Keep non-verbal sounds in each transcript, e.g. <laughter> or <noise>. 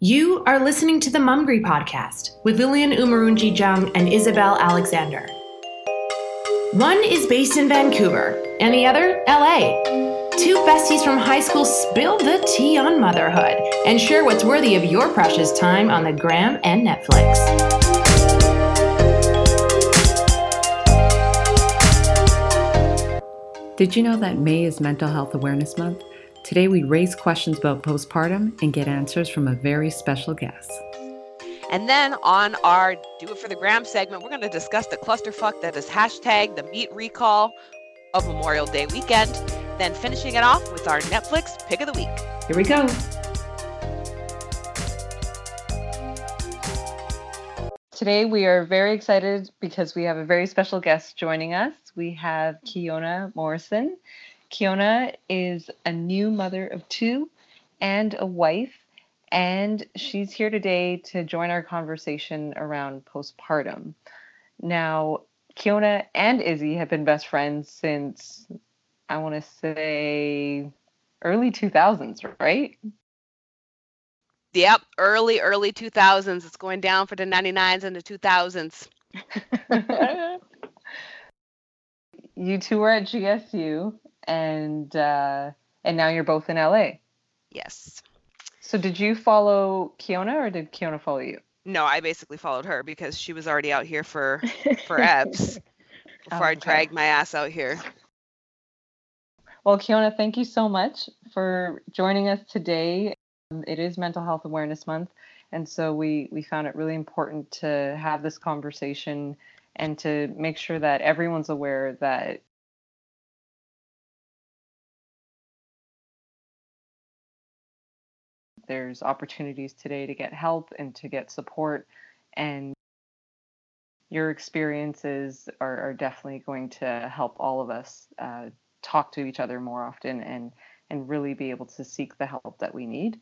You are listening to the Mumgry podcast with Lillian Umarunji Jung and Isabel Alexander. One is based in Vancouver and the other, LA. Two besties from high school spill the tea on motherhood and share what's worthy of your precious time on the gram and Netflix. Did you know that May is Mental Health Awareness Month? Today, we raise questions about postpartum and get answers from a very special guest. And then on our Do It for the Gram segment, we're going to discuss the clusterfuck that is hashtag the meat recall of Memorial Day weekend. Then finishing it off with our Netflix pick of the week. Here we go. Today, we are very excited because we have a very special guest joining us. We have Keona Morrison. Keona is a new mother of two and a wife, and she's here today to join our conversation around postpartum. Now, Keona and Izzy have been best friends since I want to say early 2000s, right? Yep, early, early 2000s. It's going down for the 99s and the 2000s. <laughs> you two were at GSU and uh, and now you're both in LA. Yes. So did you follow Keona or did Keona follow you? No, I basically followed her because she was already out here for for <laughs> EBS before Oh, I okay. dragged my ass out here. Well, Keona, thank you so much for joining us today. It is Mental Health Awareness Month, and so we we found it really important to have this conversation and to make sure that everyone's aware that there's opportunities today to get help and to get support and your experiences are, are definitely going to help all of us uh, talk to each other more often and and really be able to seek the help that we need.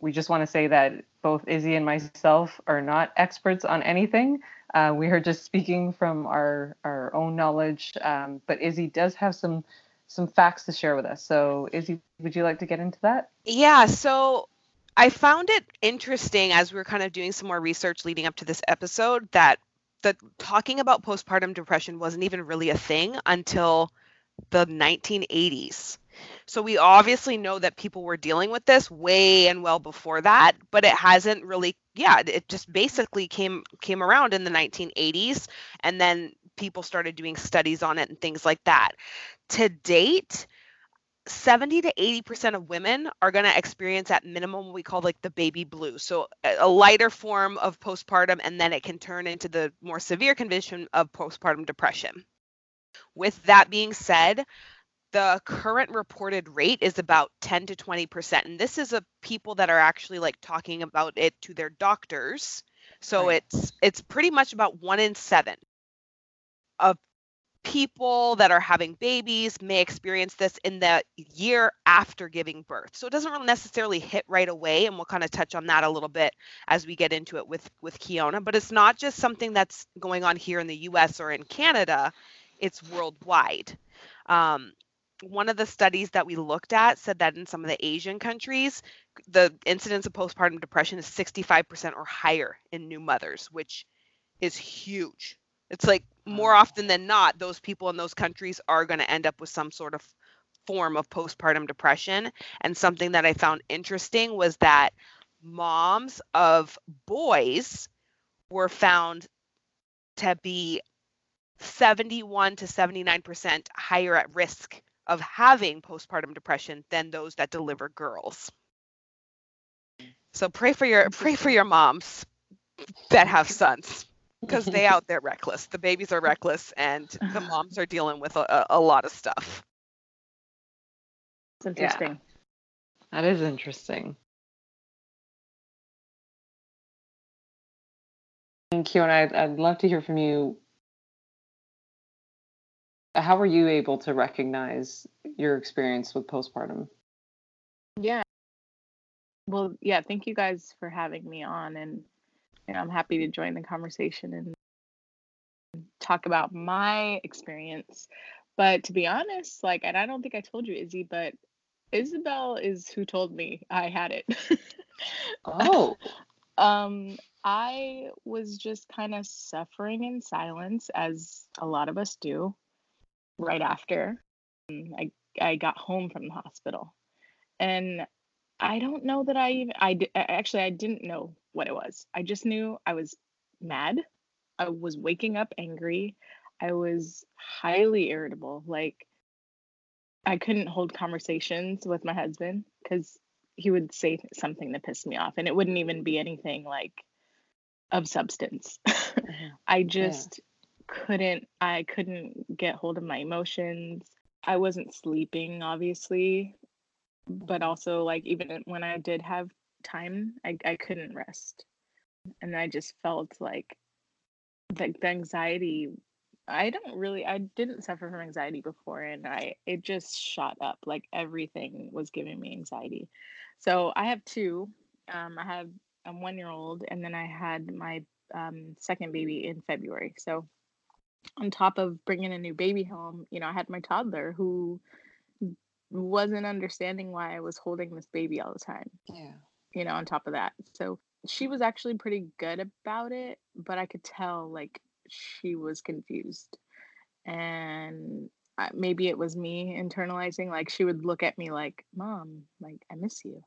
We just want to say that both Izzy and myself are not experts on anything. Uh, we are just speaking from our our own knowledge, um, but Izzy does have some some facts to share with us. So Izzy, would you like to get into that? Yeah, so I found it interesting as we were kind of doing some more research leading up to this episode that the talking about postpartum depression wasn't even really a thing until the 1980s. So we obviously know that people were dealing with this way and well before that, but it hasn't really yeah, it just basically came came around in the 1980s and then people started doing studies on it and things like that. To date, 70 to 80% of women are going to experience at minimum what we call like the baby blues. So a lighter form of postpartum and then it can turn into the more severe condition of postpartum depression. With that being said, the current reported rate is about 10 to 20% and this is a people that are actually like talking about it to their doctors. So Right. it's it's pretty much about 1 in 7 of people that are having babies may experience this in the year after giving birth. So it doesn't really necessarily hit right away and we'll kind of touch on that a little bit as we get into it with with Keona, but it's not just something that's going on here in the US or in Canada, it's worldwide. Um, one of the studies that we looked at said that in some of the Asian countries, the incidence of postpartum depression is 65% or higher in new mothers, which is huge. It's like more mm. often than not, those people in those countries are going to end up with some sort of form of postpartum depression. And something that I found interesting was that moms of boys were found to be 71 to 79% higher at risk of having postpartum depression than those that deliver girls. So pray for your pray for your moms that have sons because they out there reckless. The babies are reckless and the <sighs> moms are dealing with a, a- a lot of stuff. It's interesting. That is interesting. Thank you, and Keona, I'd, I'd love to hear from you. How were you able to recognize your experience with postpartum? Yeah. Well, yeah, thank you guys for having me on and you know, I'm happy to join the conversation and talk about my experience. But to be honest, like and I don't think I told you Izzy, but Isabel is who told me I had it. <laughs> Oh. um, I was just kind of suffering in silence, as a lot of us do, right after um, I I got home from the hospital, and I don't know that I even I actually I didn't know what it was. I just knew I was mad. I was waking up angry. I was highly irritable. Like I couldn't hold conversations with my husband because he would say something that pissed me off, and it wouldn't even be anything like of substance. Mhm. <laughs> I just couldn't I couldn't get hold of my emotions. I wasn't sleeping obviously, but also like even when I did have time, I, I couldn't rest. And I just felt like the, the anxiety I don't really I didn't suffer from anxiety before and I it just shot up like everything was giving me anxiety. So I have two. Um I have a 1-year-old and then I had my um second baby in February. So on top of bringing a new baby home, you know, I had my toddler who wasn't understanding why I was holding this baby all the time, Yeah. You know, on top of that. So she was actually pretty good about it, but I could tell like she was confused. And I, maybe it was me internalizing, like she would look at me like, Mom, like, I miss you.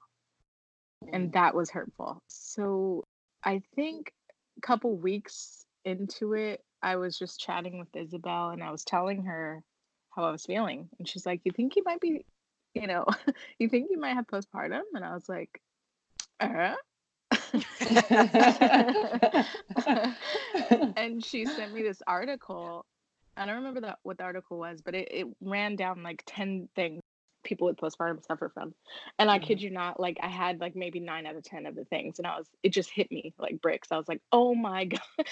And mm. that was hurtful. So I think a couple weeks into it, I was just chatting with Isabel and I was telling her how I was feeling. And she's like, You think you might be, you know, <laughs> you think you might have postpartum? And I was like, uh <laughs> <laughs> and she sent me this article. I don't remember that what the article was, but it, it ran down like 10 things people with postpartum suffer from. And I kid you not, like I had like maybe nine out of 10 of the things. And I was, it just hit me like bricks. I was like, oh my <laughs> God,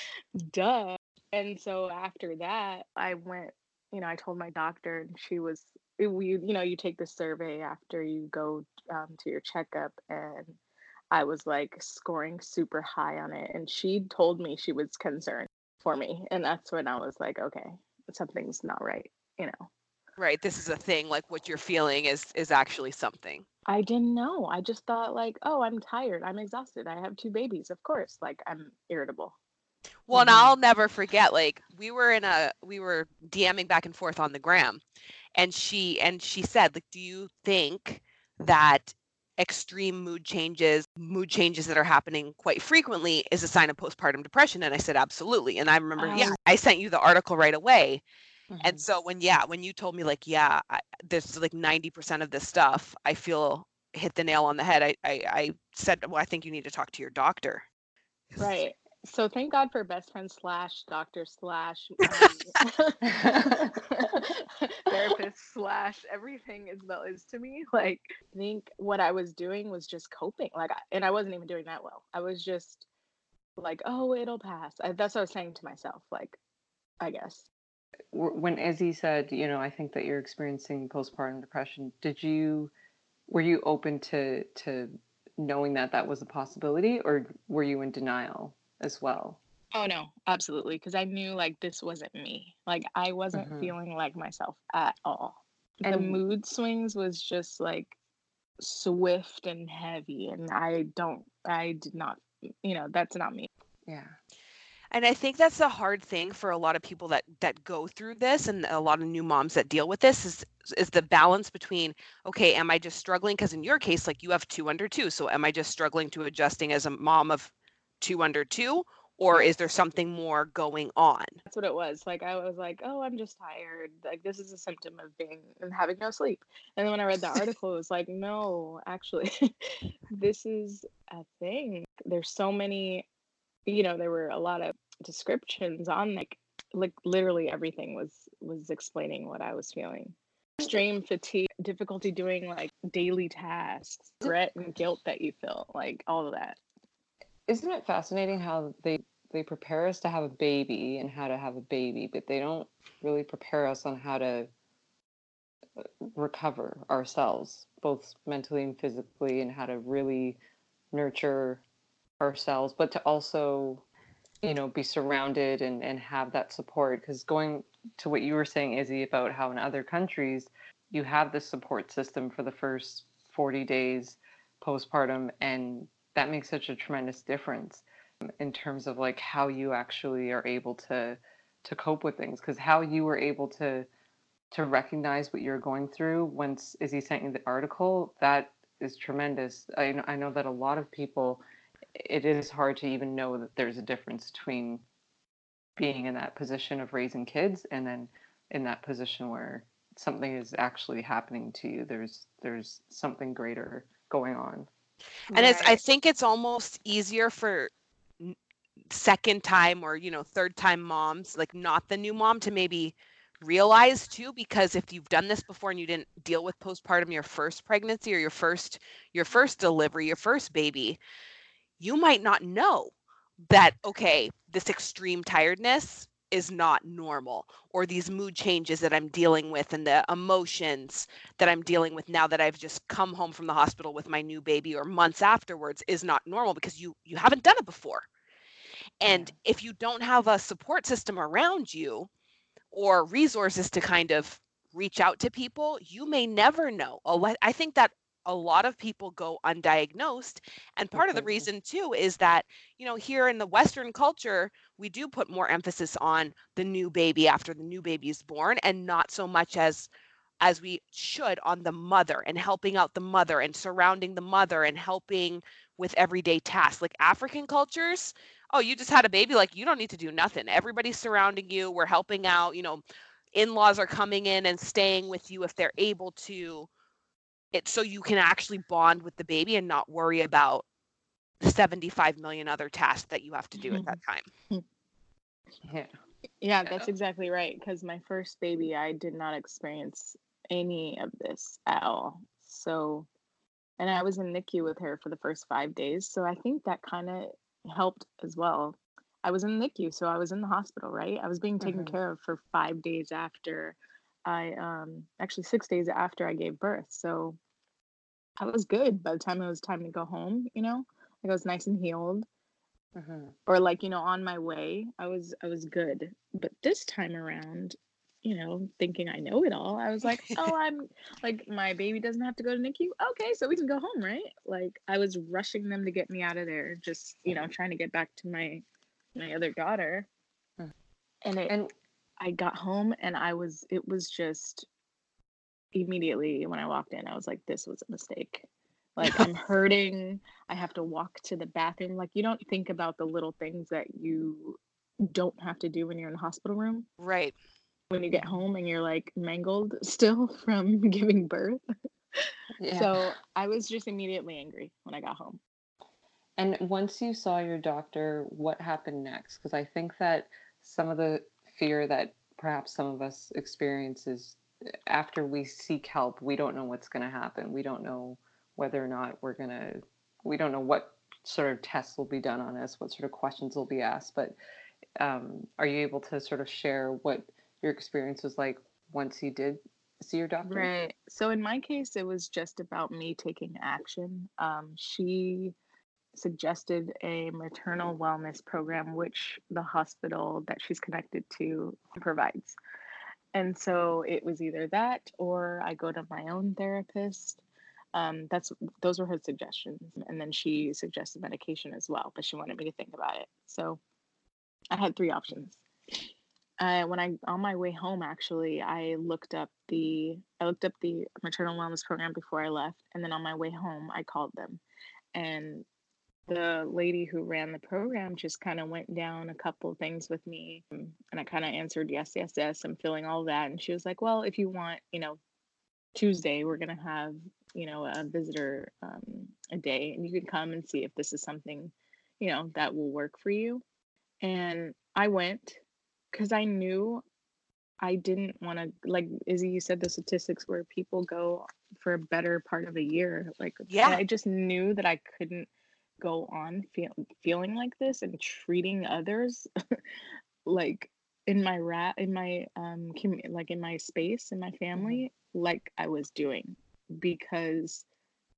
duh. And so after that, I went, you know, I told my doctor and she was, we, you know, you take the survey after you go um, to your checkup and I was like scoring super high on it. And she told me she was concerned for me. And that's when I was like, okay, something's not right, you know. right this is a thing like what you're feeling is is actually something I didn't know. I just thought like, oh, I'm tired. I'm exhausted. I have two babies. Of course, like I'm irritable. well and Mhm. i'll never forget like we were in a we were dming back and forth on the gram and she and she said like do you think that extreme mood changes mood changes that are happening quite frequently is a sign of postpartum depression and i said absolutely and i remember yeah Oh. i sent you the article right away and Mhm. so when yeah when you told me like yeah I, there's like 90% of this stuff i feel hit the nail on the head i i, I said well i think you need to talk to your doctor Right. So thank God for best friend slash doctor slash um, <laughs> therapist slash everything Isabel is to me. Like I think what I was doing was just coping. Like and I wasn't even doing that well. I was just like, oh, it'll pass. I, that's what I was saying to myself. Like, I guess. When Izzy said, you know, I think that you're experiencing postpartum depression, did you were you open to to knowing that that was a possibility or were you in denial as well? Oh no, absolutely. Because I knew like this wasn't me. Like I wasn't Mhm. feeling like myself at all. the mood swings was just like swift and heavy, and I don't. I did not. You know, that's not me. Yeah. and i think that's a hard thing for a lot of people that that go through this and a lot of new moms that deal with this is is the balance between okay am i just struggling because in your case like you have two under two so am i just struggling to adjusting as a mom of two under two or is there something more going on That's what it was. Like I was like, oh, I'm just tired. Like this is a symptom of being and having no sleep. And then when I read the <laughs> article, it was like, no, actually, <laughs> this is a thing. There's so many, you know, there were a lot of descriptions on like like literally everything was was explaining what I was feeling. Extreme fatigue, difficulty doing like daily tasks, <laughs> regret and guilt that you feel, like all of that. Isn't it fascinating how they they prepare us to have a baby and how to have a baby, but they don't really prepare us on how to uh, recover ourselves, both mentally and physically, and how to really nurture ourselves, but to also, you know, be surrounded and, and have that support. Because going to what you were saying, Izzy, about how in other countries you have this support system for the first 40 days postpartum and that makes such a tremendous difference um, in terms of like how you actually are able to to cope with things because how you were able to to recognize what you're going through once Izzy sent you the article that is tremendous. I, know, I know that a lot of people it is hard to even know that there's a difference between being in that position of raising kids and then in that position where something is actually happening to you. There's there's something greater going on and it's i think it's almost easier for second time or you know third time moms like not the new mom to maybe realize too because if you've done this before and you didn't deal with postpartum your first pregnancy or your first your first delivery your first baby you might not know that okay this extreme tiredness is not normal or these mood changes that I'm dealing with and the emotions that I'm dealing with now that I've just come home from the hospital with my new baby or months afterwards is not normal because you you haven't done it before. And if you don't have a support system around you or resources to kind of reach out to people, you may never know. Oh, I think that a lot of people go undiagnosed and part of the reason too is that you know here in the western culture we do put more emphasis on the new baby after the new baby is born and not so much as as we should on the mother and helping out the mother and surrounding the mother and helping with everyday tasks. Like african cultures oh you just had a baby like you don't need to do nothing. Everybody's surrounding you we're helping out you know in-laws are coming in and staying with you if they're able to it so you can actually bond with the baby and not worry about 75 million other tasks that you have to do at that time. <laughs> Yeah. Yeah, that's exactly right. Because my first baby, I did not experience any of this at all. So, and I was in NICU with her for the first five days. So I think that kind of helped as well. I was in NICU, so I was in the hospital, right? I was being taken mm-hmm. care of for five days after I, um, actually six days after I gave birth. So I was good by the time it was time to go home, you know? Like I was nice and healed. Mm-hmm. Or like, you know, on my way, I was I was good. But this time around, you know, thinking I know it all, I was like, oh, <laughs> I'm like my baby doesn't have to go to NICU. Okay, so we can go home, right? Like I was rushing them to get me out of there, just you know, trying to get back to my my other daughter. Mm. And it, and I got home and I was it was just immediately when I walked in, I was like, this was a mistake. Like I'm <laughs> hurting. I have to walk to the bathroom. Like you don't think about the little things that you don't have to do when you're in the hospital room. Right. When you get home and you're like mangled <laughs> still from giving birth. Yeah. So I was just immediately angry when I got home. And once you saw your doctor, what happened next? Because I think that some of the fear that perhaps some of us experience is after we seek help, we don't know what's going to happen. We don't know whether or not we're going to, we don't know what sort of tests will be done on us, what sort of questions will be asked. But um, are you able to sort of share what your experience was like once you did see your doctor? Right. So in my case, it was just about me taking action. Um, she suggested a maternal wellness program, which the hospital that she's connected to provides. And so it was either that or I go to my own therapist. Um, that's those were her suggestions, and then she suggested medication as well, but she wanted me to think about it. So I had three options. Uh, when I on my way home, actually, I looked up the I looked up the maternal wellness program before I left, and then on my way home, I called them, and the lady who ran the program just kind of went down a couple of things with me um, and i kind of answered yes yes yes i'm feeling all that and she was like well if you want you know tuesday we're going to have you know a visitor um, a day and you can come and see if this is something you know that will work for you and i went because i knew i didn't want to like izzy you said the statistics where people go for a better part of a year like yeah. I just knew that i couldn't go on feel, feeling like this and treating others <laughs> like in my rat in my um com- like in my space in my mm-hmm. family like I was doing because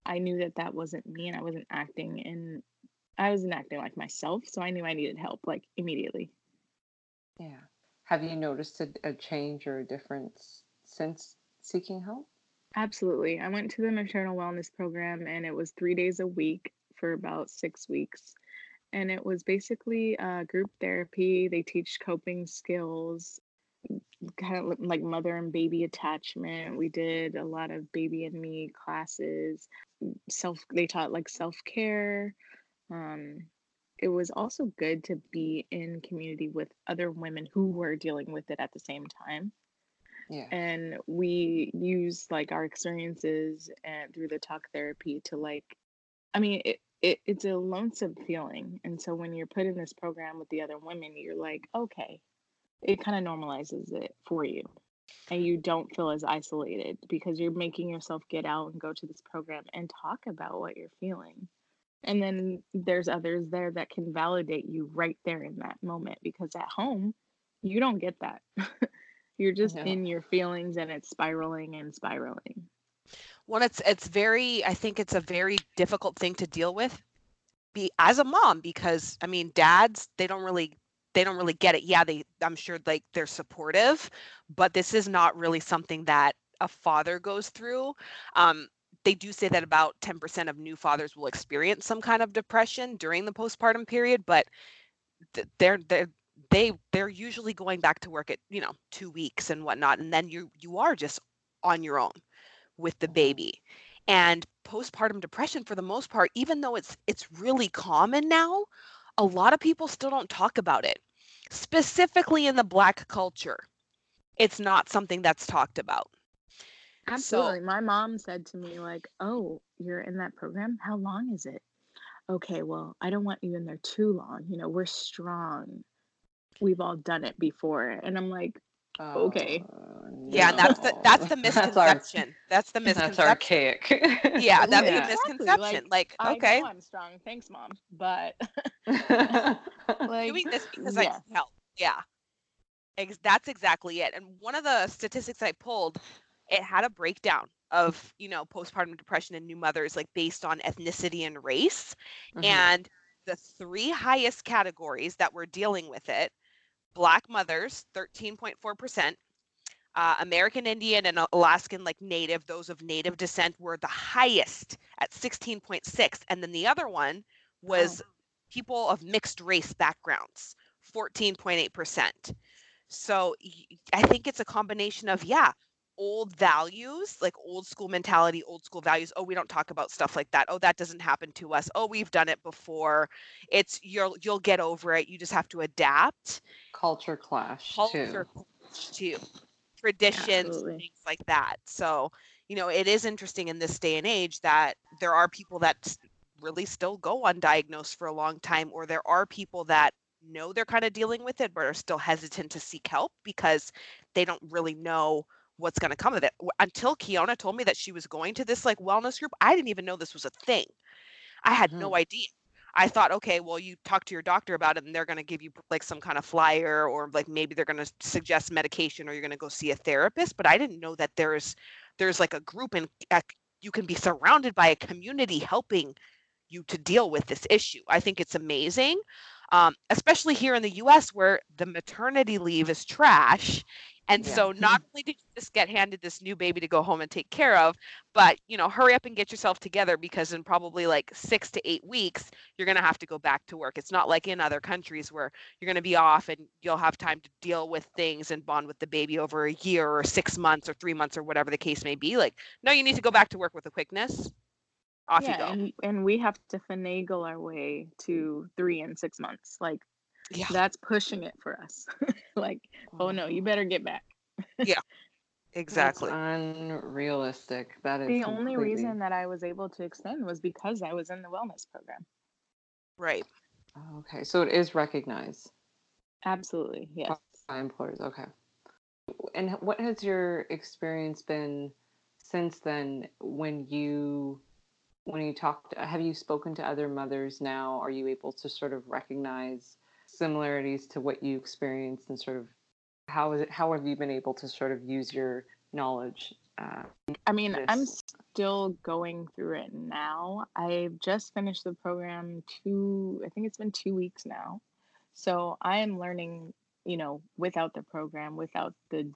I knew that that wasn't me and I wasn't acting in I wasn't acting like myself so I knew I needed help like immediately. Yeah. Have you noticed a, a change or a difference since seeking help? Absolutely. I went to the maternal wellness program and it was 3 days a week for about six weeks. And it was basically uh, group therapy. They teach coping skills, kind of like mother and baby attachment. We did a lot of baby and me classes. Self, they taught like self care. Um, it was also good to be in community with other women who were dealing with it at the same time. Yeah. And we use like our experiences and through the talk therapy to like, I mean, it, it it's a lonesome feeling. And so when you're put in this program with the other women, you're like, okay, it kind of normalizes it for you. And you don't feel as isolated because you're making yourself get out and go to this program and talk about what you're feeling. And then there's others there that can validate you right there in that moment because at home, you don't get that. <laughs> You're just Yeah. in your feelings and it's spiraling and spiraling. Well, it's it's very I think it's a very difficult thing to deal with be as a mom because I mean dads they don't really they don't really get it. Yeah, they I'm sure like they're supportive, but this is not really something that a father goes through. Um they do say that about 10% of new fathers will experience some kind of depression during the postpartum period, but th- they're they're they they're usually going back to work at you know two weeks and whatnot, and then you you are just on your own with the baby. And postpartum depression, for the most part, even though it's it's really common now, a lot of people still don't talk about it. Specifically in the Black culture, it's not something that's talked about. Absolutely. My mom said to me, like, oh, you're in that program? How long is it? Okay, well, I don't want you in there too long. You know, we're strong. We've all done it before. And I'm like, Okay. Uh, Yeah, and that's the no. that's the <laughs> misconception. That's the That's archaic. Yeah, <laughs> that's Yeah. the Exactly, misconception. Like, I okay, know I'm strong. Thanks, mom. But <laughs> like, doing this because I yeah. need help. Yeah. Ex- that's exactly it. And one of the statistics I pulled, it had a breakdown of, you know, postpartum depression in new mothers, like based on ethnicity and race. Mhm. And the three highest categories that were dealing with it Black mothers, 13.4%. Uh, American Indian and Alaskan, like Native, those of Native descent were the highest at 16.6. And then the other one was people of mixed race backgrounds, 14.8%. So I think it's a combination of, yeah, old values, like old school mentality, old school values. Oh, we don't talk about stuff like that. Oh, that doesn't happen to us. Oh, we've done it before. It's you'll you'll get over it. You just have to adapt. Culture clash Culture too. clash, too, traditions, Absolutely. things like that. So you know, it is interesting in this day and age that there are people that really still go undiagnosed for a long time, or there are people that know they're kind of dealing with it but are still hesitant to seek help because they don't really know what's going to come of it. Until Keona told me that she was going to this like wellness group, I didn't even know this was a thing. I had no idea. I thought, okay, well, you talk to your doctor about it and they're going to give you like some kind of flyer or like maybe they're going to suggest medication or you're going to go see a therapist. But I didn't know that there's there's like a group and you can be surrounded by a community helping you to deal with this issue. I think it's amazing, um, especially here in the US where the maternity leave is trash. And Yeah. so not only did you just get handed this new baby to go home and take care of, but you know, hurry up and get yourself together because in probably like six to eight weeks, you're going to have to go back to work. It's not like in other countries where you're going to be off and you'll have time to deal with things and bond with the baby over a year or six months or three months or whatever the case may be. Like, no, you need to go back to work with a quickness. Off you yeah, go. and and we have to finagle our way mm. to three and six months. Like yeah, that's pushing it for us. <laughs> like, oh no, you mm-hmm. better get back. Yeah. <laughs> Exactly. That's unrealistic. That is The only reason that I was able to extend was because I was in the wellness program. Right. Okay, so it is recognized Absolutely, yes. by employers. Okay. And what has your experience been since then when you when you talked have you spoken to other mothers now are you able to sort of recognize similarities to what you experienced and sort of how is it how have you been able to sort of use your knowledge uh, I mean, I'm still going through it now. I've just finished the program two, I think it's been two weeks now. So I am learning, you know, without the program, without the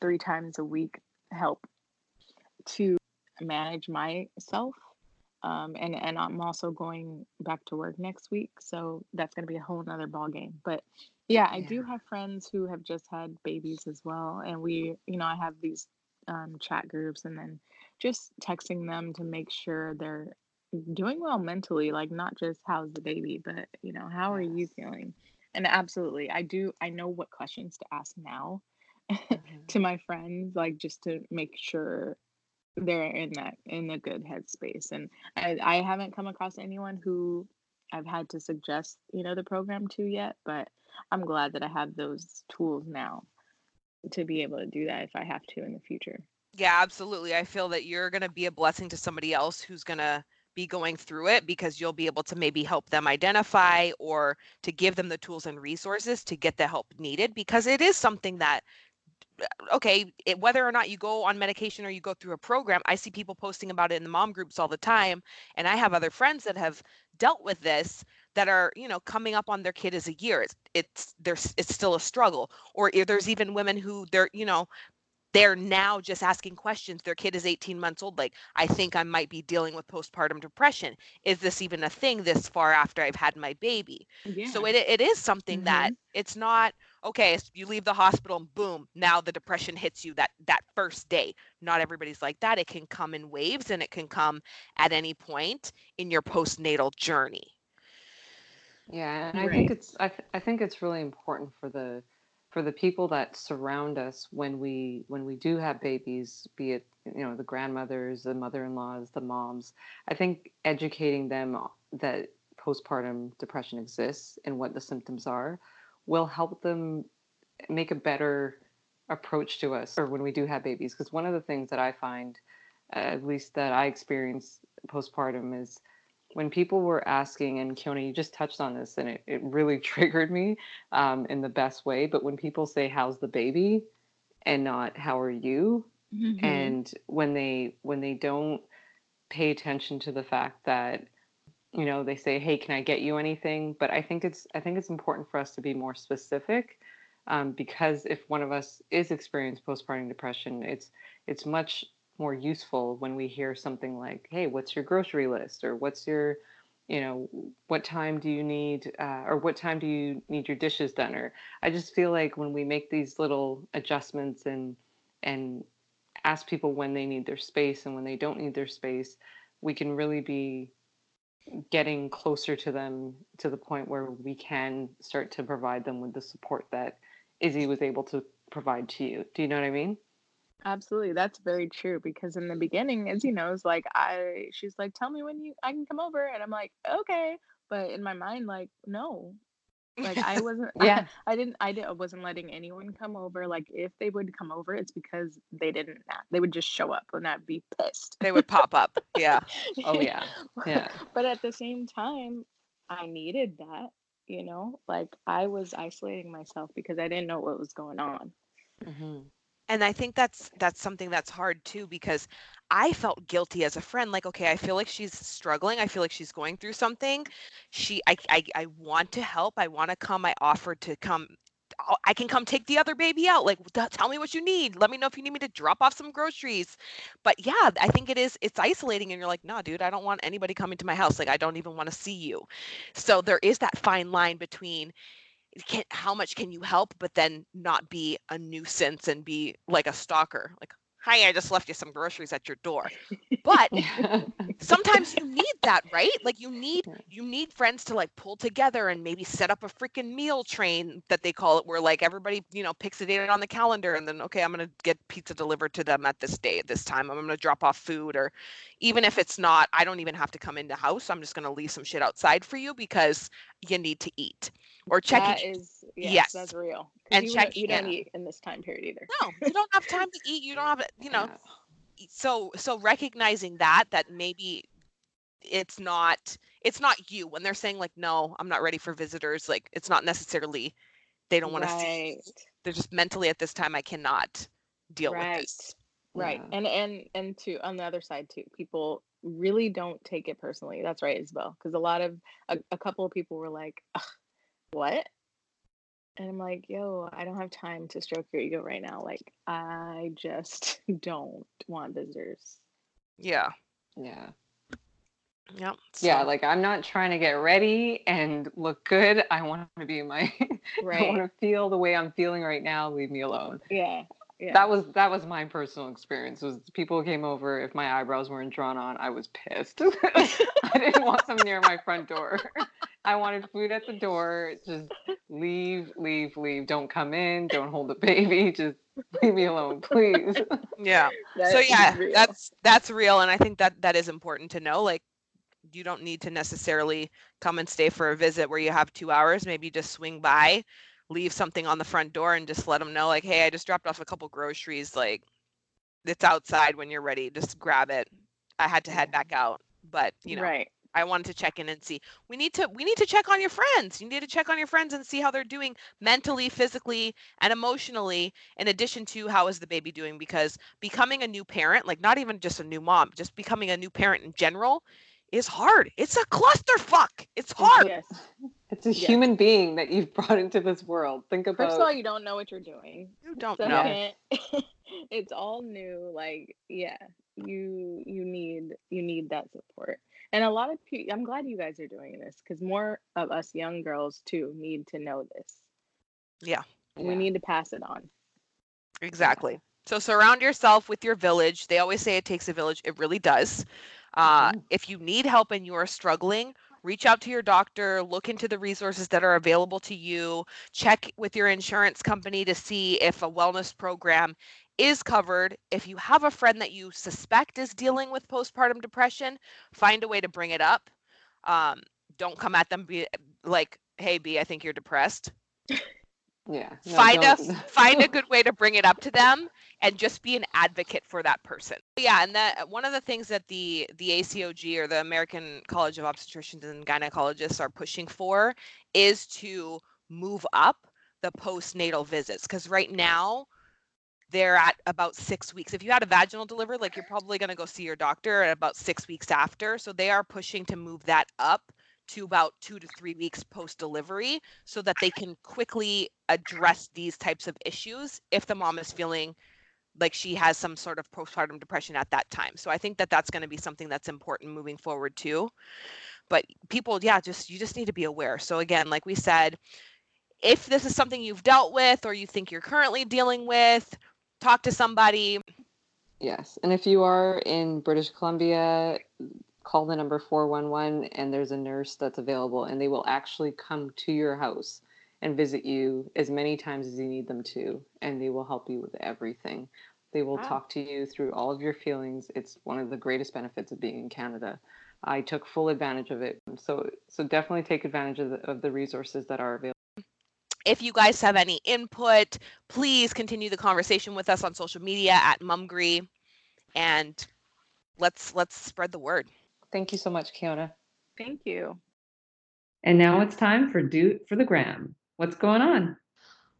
three times a week help to manage myself. Um, and and I'm also going back to work next week, so that's gonna be a whole nother ball game. But yeah, I do have friends who have just had babies as well, and we, you know, I have these um, chat groups, and then just texting them to make sure they're doing well mentally, like not just how's the baby, but you know, how are you feeling? And absolutely, I do. I know what questions to ask now <laughs> Mhm. to my friends, like just to make sure they're in that in a good headspace. And I, I haven't come across anyone who I've had to suggest, you know, the program to yet, but I'm glad that I have those tools now to be able to do that if I have to in the future. Yeah, absolutely. I feel that you're going to be a blessing to somebody else who's going to be going through it because you'll be able to maybe help them identify or to give them the tools and resources to get the help needed because it is something that Uh, okay, it, whether or not you go on medication or you go through a program, I see people posting about it in the mom groups all the time. And I have other friends that have dealt with this that are, you know, coming up on their kid as a year. It's, it's, there's, it's still a struggle. Or there's even women who they're, you know, they're now just asking questions. Their kid is 18 months old. Like, I think I might be dealing with postpartum depression. Is this even a thing this far after I've had my baby? Yeah. So it, it is something that mm-hmm. it's not okay. s- You leave the hospital and boom, now the depression hits you that that first day. Not everybody's like that. It can come in waves and it can come at any point in your postnatal journey. Yeah, and I think it's I, th- I think it's really important for the for the people that surround us when we when we do have babies, be it you know the grandmothers, the mother-in-laws, the moms. I think educating them that postpartum depression exists and what the symptoms are will help them make a better approach to us or when we do have babies because one of the things that I find uh, at least that I experience postpartum is when people were asking, and Keona, you just touched on this, and it, it really <laughs> triggered me um, in the best way. But when people say, How's the baby? and not how are you? Mhm. And when they when they don't pay attention to the fact that, you know, they say, Hey, can I get you anything? But I think it's I think it's important for us to be more specific. Um, because if one of us is experiencing postpartum depression, it's it's much more useful when we hear something like, "Hey, what's your grocery list?" or "What's your, you know, what time do you need, uh, or what time do you need your dishes done?" Or I just feel like when we make these little adjustments and and ask people when they need their space and when they don't need their space, we can really be getting closer to them to the point where we can start to provide them with the support that Izzy was able to provide to you. Do you know what I mean? Absolutely, that's very true. Because in the beginning, Izzy knows like I, she's like, "Tell me when you I can come over," and I'm like, "Okay," but in my mind, like, no, like <laughs> I wasn't, <laughs> Yeah. I didn't, I didn't, I wasn't letting anyone come over. Like if they would come over, it's because they didn't, they would just show up, and I'd be pissed. They would pop up. <laughs> Yeah. Oh yeah. Yeah. but at the same time, I needed that. You know, like I was isolating myself because I didn't know what was going on. hmm and i think that's that's something that's hard too because i felt guilty as a friend like okay i feel like she's struggling i feel like she's going through something she i i, I want to help i want to come oh, i offered to come I'll- can come take the other baby out like "T- tell me what you need let me know if you need me to drop off some groceries. But yeah i think it is it's isolating and you're like no dude i don't want anybody coming to my house like i don't even want to see you. So there is that fine line between can how much can you help but then not be a nuisance and be like a stalker like hi i just left you some groceries at your door. But <laughs> sometimes you need that right? Like you need you need friends to like pull together and maybe set up a freaking meal train that they call it where like everybody you know picks a date on the calendar and then okay i'm to get pizza delivered to them at this day at this time. I'm to drop off food or even if it's not i don't even have to come into house. I'm just to leave some shit outside for you because you need to eat or check That each is, yes, Yes. that's real And you, check- don't, you don't yeah. eat in this time period either. no you don't have time to eat you don't have you know Yeah. so so recognizing that that maybe it's not it's not you when they're saying like no i'm not ready for visitors like it's not necessarily they don't want to see they're just mentally at this time i cannot deal with Right. this Right. Yeah. And and and to on the other side too, people really don't take it personally. That's right, Isabel. Because a lot of a, a couple of people were like, "What?" And I'm like, "Yo, I don't have time to stroke your ego right now. Like, I just <laughs> don't want visitors." yeah Yeah. Yep. Yeah, so- like I'm not trying to get ready and look good. I want to be my <laughs> right. I want to feel the way I'm feeling right now. Leave me alone. Yeah. Yeah. That was that was my personal experience. Was people came over if my eyebrows weren't drawn on, I was pissed. <laughs> I didn't want them near my front door. <laughs> I wanted food at the door. Just leave, leave, leave. Don't come in. Don't hold the baby. Just leave me alone, please. <laughs> yeah. That so yeah, real. that's that's real, and I think that that is important to know. Like, you don't need to necessarily come and stay for a visit where you have two hours. Maybe just swing by, leave something on the front door, and just let them know, like, hey, I just dropped off a couple groceries. Like, it's outside when you're ready. Just grab it. I had to head back mm-hmm. out, but you know, right. I wanted to check in and see. We need to we need to check on your friends. You need to check on your friends and see how they're doing mentally, physically, and emotionally in addition to how is the baby doing because becoming a new parent, like not even just a new mom, just becoming a new parent in general is hard. It's a clusterfuck. It's hard. Yes. It's a Yeah. human being that you've brought into this world. Think about First of all, you don't know what you're doing. You don't know. <laughs> It's all new. Like, yeah, you you need you need that support. And a lot of people, I'm glad you guys are doing this because more of us young girls too need to know this. Yeah. We need to pass it on. Exactly. So surround yourself with your village. They always say it takes a village. It really does. Uh, Mhm. If you need help and you are struggling, reach out to your doctor, look into the resources that are available to you, check with your insurance company to see if a wellness program is covered. If you have a friend that you suspect is dealing with postpartum depression, find a way to bring it up. Um, don't come at them be like, "Hey, B, I think you're depressed." <laughs> Yeah. no, find a don't- find a <laughs> good way to bring it up to them and just be an advocate for that person. Yeah and that one of the things that the the acog or the american college of obstetricians and gynecologists are pushing for is to move up the postnatal visits because right now they're at about six weeks. If you had a vaginal delivery like you're probably going to go see your doctor at about six weeks after. So they are pushing to move that up to about two to three weeks post delivery so that they can quickly address these types of issues if the mom is feeling like she has some sort of postpartum depression at that time. So I think that that's going to be something that's important moving forward too. But people, yeah, just you just need to be aware. So again, like we said, if this is something you've dealt with or you think you're currently dealing with, talk to somebody. Yes. And if you are in British Columbia, call the number 411 and there's a nurse that's available and they will actually come to your house and visit you as many times as you need them to and they will help you with everything. They will Wow. talk to you through all of your feelings. It's one of the greatest benefits of being in Canada. I took full advantage of it. So so definitely take advantage of the, of the resources that are available. If you guys have any input, please continue the conversation with us on social media at Mumgry and let's let's spread the word. Thank you so much, Keona. Thank you. And now it's time for Do for the Gram. What's going on?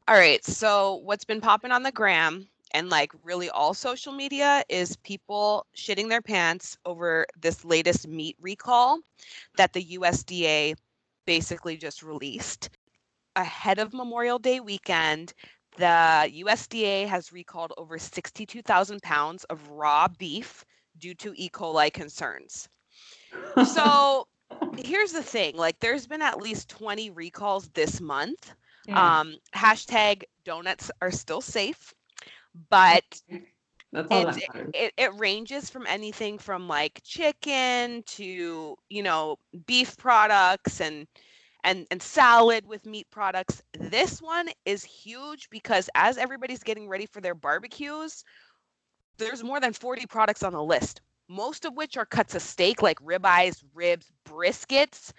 All right. So what's been popping on the gram and like really all social media is people shitting their pants over this latest meat recall that the USDA basically just released. Ahead of Memorial Day weekend, the USDA has recalled over 62,000 pounds of raw beef due to E. coli concerns. So <laughs> here's the thing like, there's been at least 20 recalls this month. Yeah, Um, hashtag donuts are still safe, but that's all it, that it, it ranges from anything from like chicken to, you know, beef products and and and salad with meat products. This one is huge because as everybody's getting ready for their barbecues, there's more than 40 products on the list, most of which are cuts of steak like ribeyes, ribs, briskets.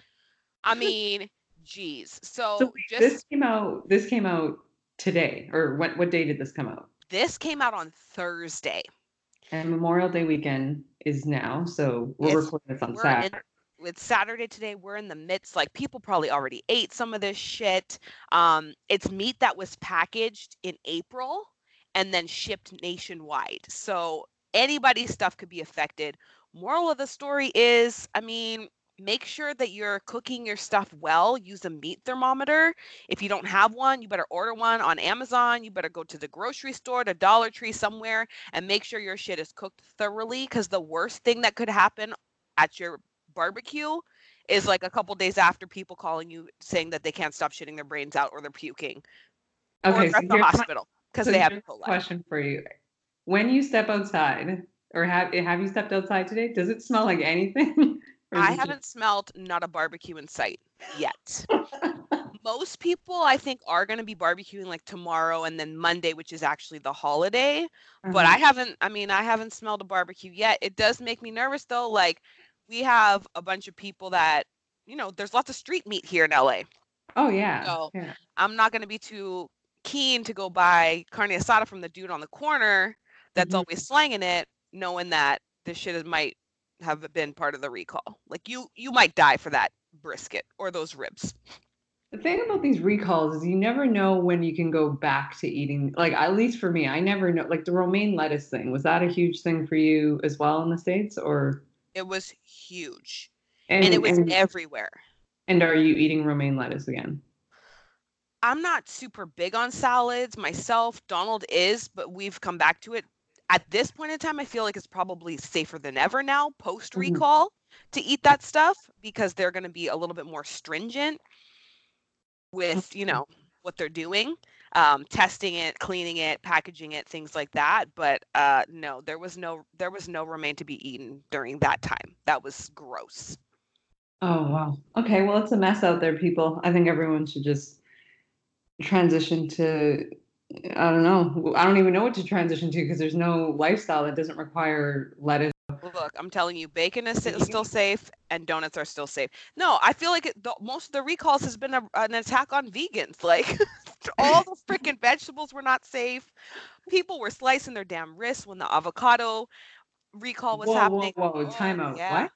I <laughs> mean, geez. So, So just this came out. This came out today, or what? What day did this come out? this came out on Thursday. And Memorial Day weekend is now, so we're It's- recording this on Saturday. in it's Saturday today. We're in the midst, like people probably already ate some of this shit. Um, it's meat that was packaged in April and then shipped nationwide. So anybody's stuff could be affected. Moral of the story is, I mean, make sure that you're cooking your stuff well. Use a meat thermometer. If you don't have one, you better order one on Amazon. You better go to the grocery store, to Dollar Tree, somewhere, and make sure your shit is cooked thoroughly. Because the worst thing that could happen at your barbecue is like a couple days after people calling you saying that they can't stop shitting their brains out or they're puking Okay, they're so at the hospital because so they have a question for you. When you step outside, or have have you stepped outside today? Does it smell like anything? <laughs> I haven't smelled not a barbecue in sight yet. <laughs> Most people, I think, are going to be barbecuing like tomorrow and then Monday, which is actually the holiday. But Uh-huh. I haven't, I mean, I haven't smelled a barbecue yet. It does make me nervous though. Like, we have a bunch of people that, you know, there's lots of street meat here in LA. Oh yeah. So- yeah. I'm not going to be too keen to go buy carne asada from the dude on the corner that's Mhm. always slanging it, knowing that this shit is, might have been part of the recall. Like you, you might die for that brisket or those ribs. The thing about these recalls is you never know when you can go back to eating. Like at least for me, I never know. Like the romaine lettuce thing, was that a huge thing for you as well in the states, or It was huge, and and, it was and, everywhere. and are you eating romaine lettuce again? I'm not super big on salads myself. Donald is, but we've come back to it. At this point in time, I feel like it's probably safer than ever now, post recall, to eat that stuff because they're going to be a little bit more stringent with, you know, what they're doing, um, testing it, cleaning it, packaging it, things like that. But uh, no, there was no there was no romaine to be eaten during that time. That was gross. Oh wow. Okay, well it's a mess out there, people. I think everyone should just transition to I don't know. I don't even know what to transition to because there's no lifestyle that doesn't require lettuce. Look, I'm telling you, bacon is <laughs> still safe and donuts are still safe. No, I feel like it, the, most of the recalls has been a, an attack on vegans. Like <laughs> all the freaking <laughs> vegetables were not safe. People were slicing their damn wrists when the avocado recall was Whoa, whoa, happening. whoa, Oh, time out. yeah, What?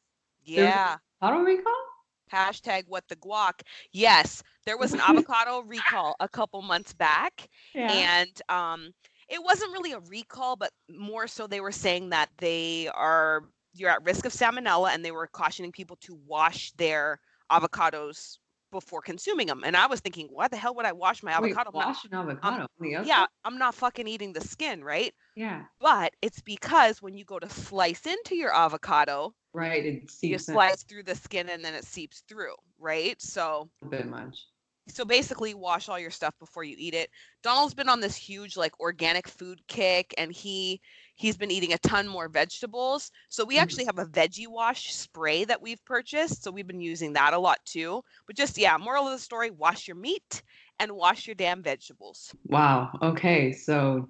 There was a Yeah. Auto recall? Hashtag what the guac. Yes, there was an <laughs> avocado recall a couple months back. and um it wasn't really a recall but more so they were saying that they are you're at risk of salmonella and they were cautioning people to wash their avocados before consuming them and i was thinking why the hell would i wash my avocado I'm wash an avocado outside? yeah i'm not fucking eating the skin right Yeah. but it's because when you go to slice into your avocado Right. It you seeps in slice through the skin and then it seeps through right so a bit much. so basically wash all your stuff before you eat it donald's been on this huge like organic food kick and he he's been eating a ton more vegetables so we Mhm. actually have a veggie wash spray that we've purchased so we've been using that a lot too but just yeah moral of the story wash your meat and wash your damn vegetables Wow. Okay. So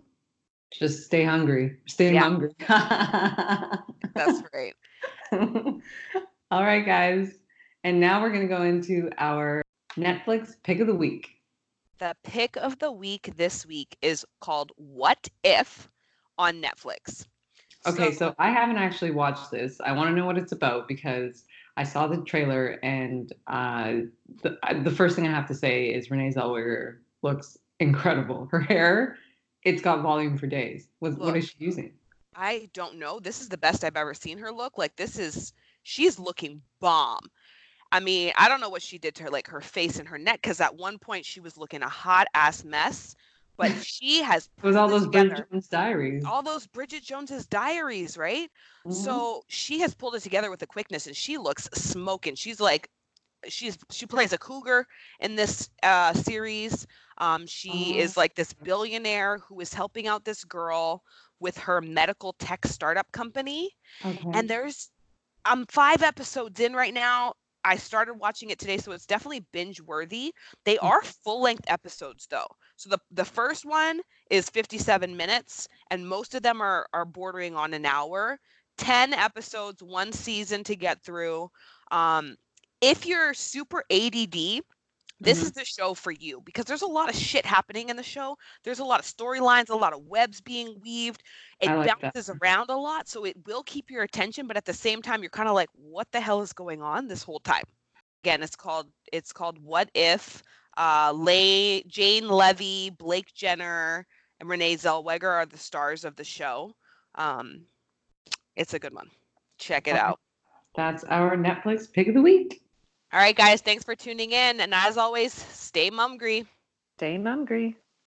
just stay hungry. Stay Yeah. hungry. <laughs> that's right <laughs> All right, guys. And now we're going to go into our Netflix pick of the week. the pick of the week this week is called what if on netflix Okay, so I haven't actually watched this. I want to know what it's about because I saw the trailer, and uh, the, the first thing I have to say is Renee Zellweger looks incredible. Her hair, it's got volume for days. What, what is she using? I don't know. This is the best I've ever seen her look. Like this is she's looking bomb. I mean, I don't know what she did to her like her face and her neck cuz at one point she was looking a hot ass mess, but she has It was all those Bridget. Jones diaries. all those Bridget Jones's diaries, right? Mhm. So she has pulled it together with a quickness and she looks smoking. She's like she's she plays a cougar in this uh series. Um she is like this billionaire who is helping out this girl with her medical tech startup company okay. and there's I'm 5 episodes in right now. I started watching it today so it's definitely binge worthy. They Mm. are full-length episodes though. So the the first one is 57 minutes and most of them are are bordering on an hour. 10 episodes, one season to get through. Um if you're super ADD, this Mhm. is the show for you because there's a lot of shit happening in the show. There's a lot of storylines, a lot of webs being weaved. It like that. bounces around a lot, so it will keep your attention, but at the same time, you're kind of like, what the hell is going on this whole time? Again, it's called it's called What If. Uh, Lay, Jane Levy, Blake Jenner, and Renee Zellweger are the stars of the show. Um, it's a good one. Check it out. That's our Netflix pick of the week. All right, guys, thanks for tuning in, and as always, stay mumgry. Stay hungry.